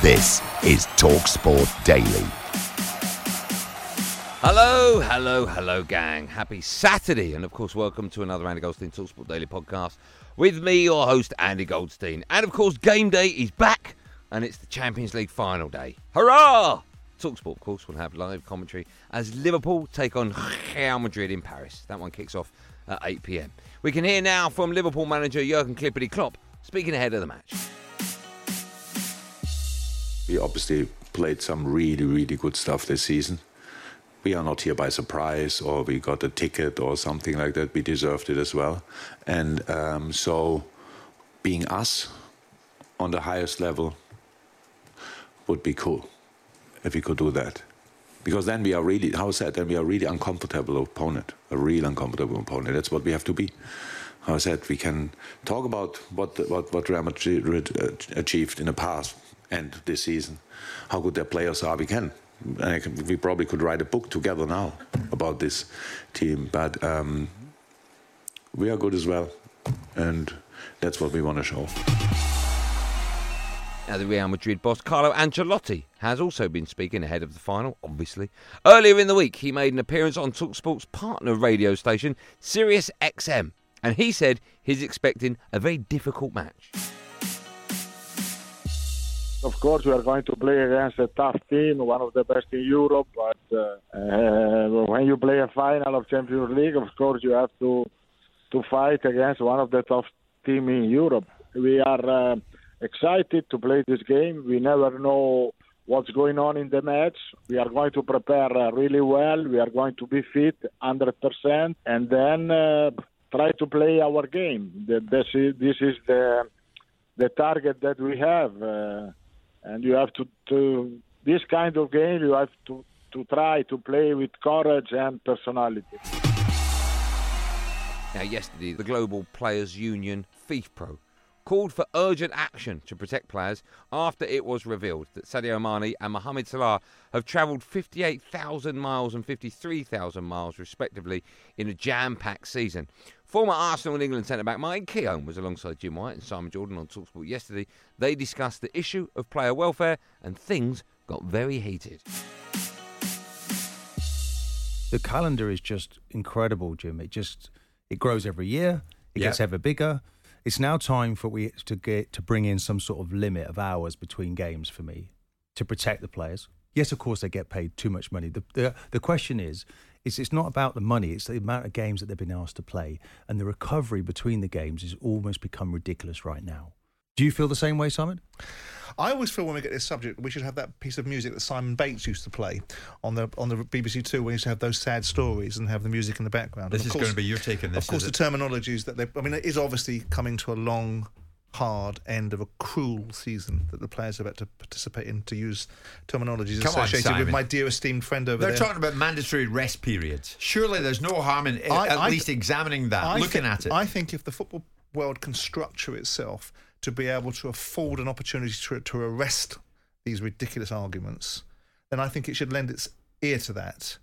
This is TalkSport Daily. Hello, hello, hello, gang. Happy Saturday. And of course, welcome to another Andy Goldstein Talksport Daily podcast with me, your host, Andy Goldstein. And of course, game day is back and it's the Champions League final day. Hurrah! Talksport, of course, will have live commentary as Liverpool take on Real Madrid in Paris. That one kicks off at 8 pm. We can hear now from Liverpool manager Jurgen Klippity Klopp speaking ahead of the match. We obviously played some really, really good stuff this season. We are not here by surprise or we got a ticket or something like that. We deserved it as well. And um, so being us on the highest level would be cool if we could do that. Because then we are really, how is that? Then we are really uncomfortable opponent, a real uncomfortable opponent. That's what we have to be. How is that? we can talk about what what what Real Madrid uh, achieved in the past and this season, how good their players are. We can. we probably could write a book together now about this team, but um, we are good as well, and that's what we want to show. Now, the Real Madrid boss Carlo Ancelotti has also been speaking ahead of the final, obviously. Earlier in the week, he made an appearance on Talksport's partner radio station, Sirius XM, and he said he's expecting a very difficult match. Of course, we are going to play against a tough team, one of the best in Europe. But uh, uh, when you play a final of Champions League, of course, you have to to fight against one of the tough team in Europe. We are uh, excited to play this game. We never know what's going on in the match. We are going to prepare uh, really well. We are going to be fit 100%, and then uh, try to play our game. This is, this is the the target that we have. Uh, and you have to, to this kind of game you have to to try to play with courage and personality. Now, yesterday, the Global Players Union, FIFPro, called for urgent action to protect players after it was revealed that Sadio Mane and Mohamed Salah have travelled 58,000 miles and 53,000 miles, respectively, in a jam packed season. Former Arsenal and England centre back Mike Keown was alongside Jim White and Simon Jordan on Talksport yesterday. They discussed the issue of player welfare and things got very heated. The calendar is just incredible, Jim. It just it grows every year. It yep. gets ever bigger. It's now time for we to get to bring in some sort of limit of hours between games for me to protect the players. Yes, of course they get paid too much money. The the, the question is it's, it's not about the money, it's the amount of games that they've been asked to play. And the recovery between the games has almost become ridiculous right now. Do you feel the same way, Simon? I always feel when we get this subject, we should have that piece of music that Simon Bates used to play on the on the BBC Two when he used to have those sad stories and have the music in the background. This is course, going to be your take on this. Of course, the terminology is that they. I mean, it is obviously coming to a long hard end of a cruel season that the players have had to participate in to use terminologies Come associated on, with my dear esteemed friend over They're there. They're talking about mandatory rest periods. Surely there's no harm in I, at I, least examining that, I looking at it. I think if the football world can structure itself to be able to afford an opportunity to, to arrest these ridiculous arguments, then I think it should lend its ear to that.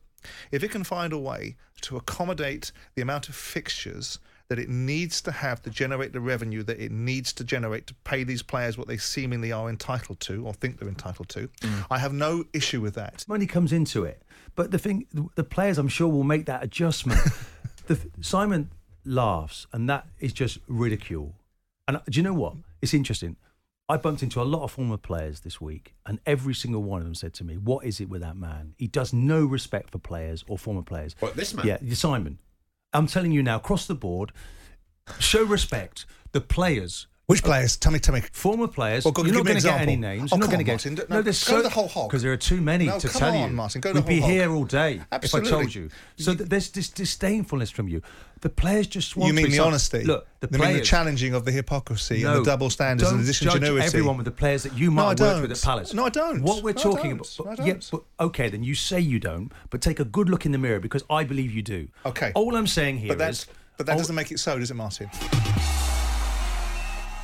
If it can find a way to accommodate the amount of fixtures that it needs to have to generate the revenue that it needs to generate to pay these players what they seemingly are entitled to or think they're entitled to. Mm. I have no issue with that. Money comes into it, but the thing, the players, I'm sure, will make that adjustment. the, Simon laughs, and that is just ridicule. And uh, do you know what? It's interesting. I bumped into a lot of former players this week, and every single one of them said to me, "What is it with that man? He does no respect for players or former players." What this man? Yeah, Simon. I'm telling you now, across the board, show respect. The players which players? Tell me, tell me. Former players. Well, go, You're not going to get any names. Oh, You're not going to get. Martin, no, there's so, go the whole hog. Because there are too many no, to come tell on, you. Martin. Go on. We'd be whole here all day Absolutely. if I told you. So th- there's this disdainfulness from you. The players just want You mean to the some- honesty? Look, the you players. mean the challenging of the hypocrisy no, and the double standards and the judge disingenuity? everyone with the players that you might I have with at Palace. No, I don't. What we're No, I talking don't. about, No, I yeah, don't. but okay, then you say you don't, but take a good look in the mirror because I believe you do. Okay. All I'm saying here But is- but that doesn't make it so, does it, Martin?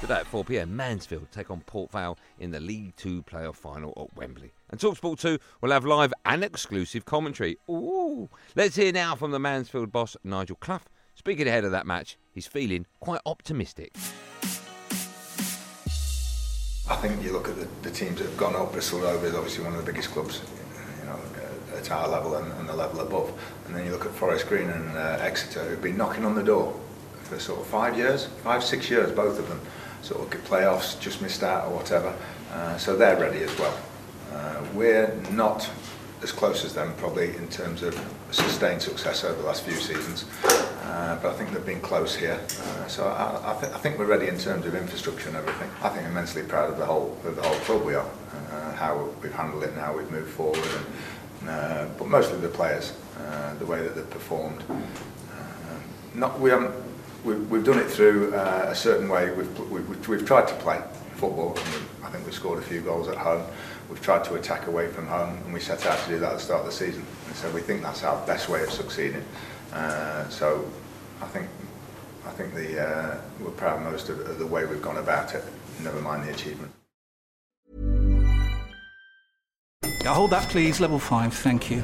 Today at 4 pm, Mansfield take on Port Vale in the League Two playoff final at Wembley. And Talksport 2 will have live and exclusive commentary. Ooh. Let's hear now from the Mansfield boss, Nigel Clough. Speaking ahead of that match, he's feeling quite optimistic. I think you look at the, the teams that have gone up. Bristol Rovers is obviously one of the biggest clubs, you know, at our level and, and the level above. And then you look at Forest Green and uh, Exeter, who've been knocking on the door for sort of five years, five six years, both of them. Sort of playoffs, just missed out or whatever. Uh, so they're ready as well. Uh, we're not as close as them probably in terms of sustained success over the last few seasons. Uh, but I think they've been close here. Uh, so I, I, th- I think we're ready in terms of infrastructure and everything. I think immensely proud of the whole of the whole club we are, uh, how we've handled it and how we've moved forward. And, uh, but mostly the players, uh, the way that they've performed. Uh, not we haven't. We've, we've done it through uh, a certain way. We've, we've, we've tried to play football. I think we scored a few goals at home. We've tried to attack away from home, and we set out to do that at the start of the season. And so we think that's our best way of succeeding. Uh, so I think I think the uh, we're proud most of, of the way we've gone about it. Never mind the achievement. Yeah, hold that, please. Level five, thank you.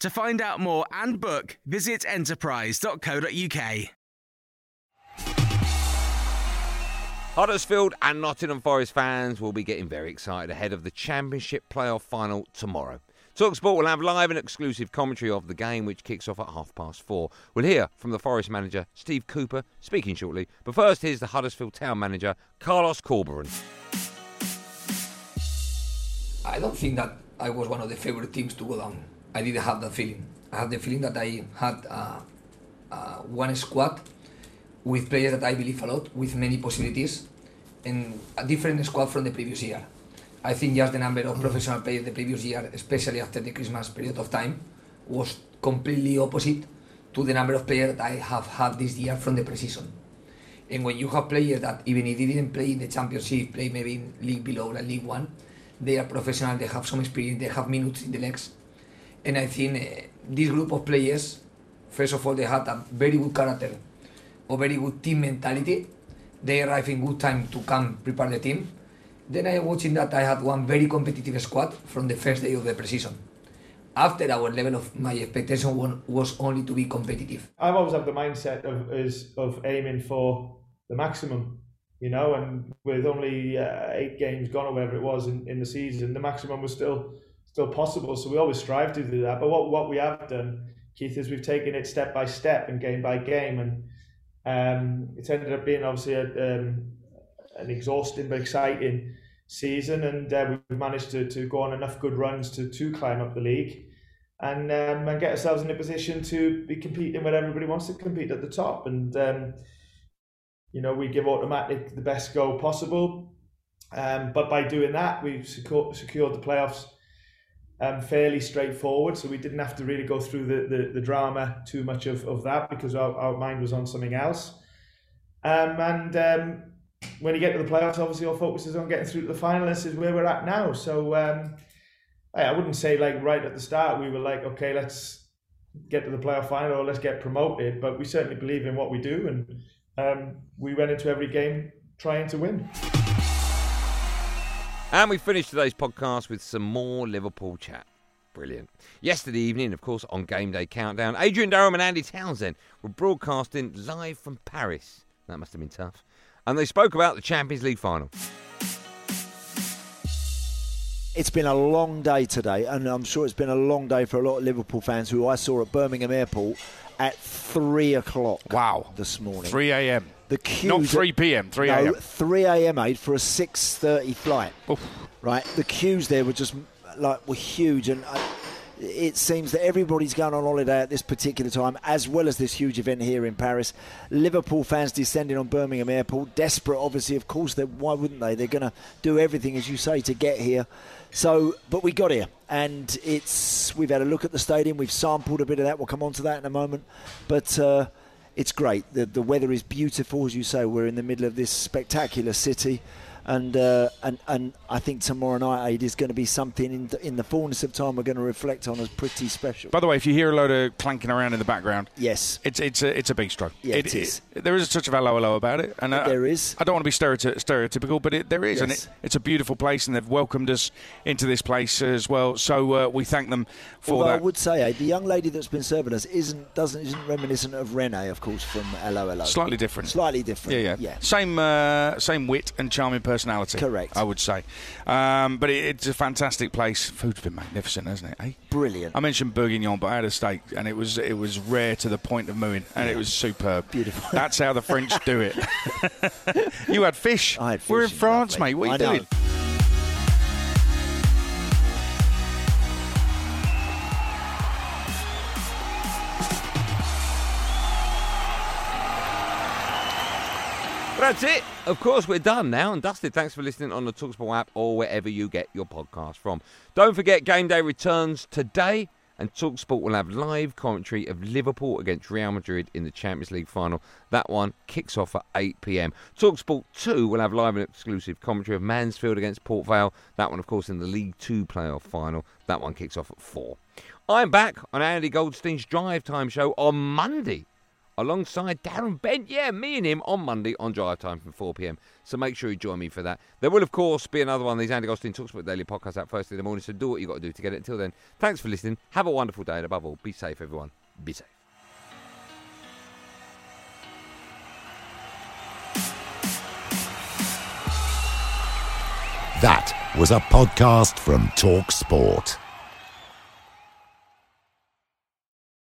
To find out more and book, visit enterprise.co.uk. Huddersfield and Nottingham Forest fans will be getting very excited ahead of the Championship playoff final tomorrow. Talksport will have live and exclusive commentary of the game, which kicks off at half past four. We'll hear from the Forest manager, Steve Cooper, speaking shortly. But first, here's the Huddersfield Town manager, Carlos Corberan. I don't think that I was one of the favorite teams to go down. I didn't have that feeling. I had the feeling that I had uh, uh, one squad with players that I believe a lot, with many possibilities, and a different squad from the previous year. I think just the number of professional players the previous year, especially after the Christmas period of time, was completely opposite to the number of players that I have had this year from the preseason. And when you have players that even if they didn't play in the championship, play maybe in league below like League One, they are professional, they have some experience, they have minutes in the legs. And I think uh, this group of players, first of all, they had a very good character, a very good team mentality. They arrived in good time to come prepare the team. Then I watching that I had one very competitive squad from the first day of the preseason. After our level of my expectation was only to be competitive. I've always had the mindset of is of aiming for the maximum, you know, and with only uh, eight games gone or whatever it was in, in the season, the maximum was still still possible. So we always strive to do that. But what what we have done, Keith, is we've taken it step by step and game by game, and um, it's ended up being obviously a, um, an exhausting but exciting season, and uh, we've managed to, to go on enough good runs to to climb up the league. And, um, and get ourselves in a position to be competing where everybody wants to compete at the top. And um, you know, we give automatic the best goal possible. Um, but by doing that, we've secured, secured the playoffs um, fairly straightforward. So we didn't have to really go through the, the, the drama too much of, of that because our, our mind was on something else. Um, and um, when you get to the playoffs, obviously our focus is on getting through to the final. This is where we're at now. So um, I wouldn't say like right at the start we were like, okay, let's get to the playoff final or let's get promoted. But we certainly believe in what we do and um, we went into every game trying to win. And we finished today's podcast with some more Liverpool chat. Brilliant. Yesterday evening, of course, on Game Day Countdown, Adrian Durham and Andy Townsend were broadcasting live from Paris. That must have been tough. And they spoke about the Champions League final. It's been a long day today, and I'm sure it's been a long day for a lot of Liverpool fans who I saw at Birmingham Airport at three o'clock. Wow, this morning, three a.m. The queue, not three p.m. Three a.m. No, three a.m. Ade for a six thirty flight. Oof. Right, the queues there were just like were huge, and I, it seems that everybody's going on holiday at this particular time, as well as this huge event here in Paris. Liverpool fans descending on Birmingham Airport, desperate, obviously. Of course, why wouldn't they? They're going to do everything, as you say, to get here. So, but we got here, and it's we've had a look at the stadium. We've sampled a bit of that. We'll come on to that in a moment, but. Uh, it's great. The, the weather is beautiful, as you say. We're in the middle of this spectacular city and uh, and and I think tomorrow night Ade is going to be something in the, in the fullness of time we're going to reflect on as pretty special. By the way, if you hear a load of clanking around in the background, yes, it's it's a it's a big stroke. Yeah, it, it is. It, there is a touch of hello hello about it, and uh, there is. I don't want to be stereoty- stereotypical, but it, there is, yes. and it, it's a beautiful place, and they've welcomed us into this place as well. So uh, we thank them for Although that. I would say, Ade, the young lady that's been serving us isn't doesn't isn't reminiscent of Renee, of course, from Hello Hello. Slightly different. Slightly different. Yeah, yeah, yeah. Same uh, same wit and charming personality. Correct. I would say. Um, but it, it's a fantastic place. Food's been magnificent, hasn't it? Eh? Brilliant. I mentioned Bourguignon, but I had a steak, and it was it was rare to the point of mooing, and yeah. it was superb. Beautiful. That's how the French do it. you had fish. I had fish. We're in France, lovely. mate. What are I you doing? Know. That's it. Of course, we're done now and dusted. Thanks for listening on the Talksport app or wherever you get your podcast from. Don't forget, game day returns today, and Talksport will have live commentary of Liverpool against Real Madrid in the Champions League final. That one kicks off at 8 pm. Talksport 2 will have live and exclusive commentary of Mansfield against Port Vale. That one, of course, in the League 2 playoff final. That one kicks off at 4. I'm back on Andy Goldstein's Drive Time show on Monday alongside Darren Bent. Yeah, me and him on Monday on Drive Time from 4 pm. So make sure you join me for that. There will, of course, be another one of these Andy Goldstein Talksport Daily podcasts out first in the morning. So do what you've got to do to get it. Until then, thanks for listening. Have a wonderful day. And above all, be safe, everyone. Be safe. That was a podcast from Talk Sport.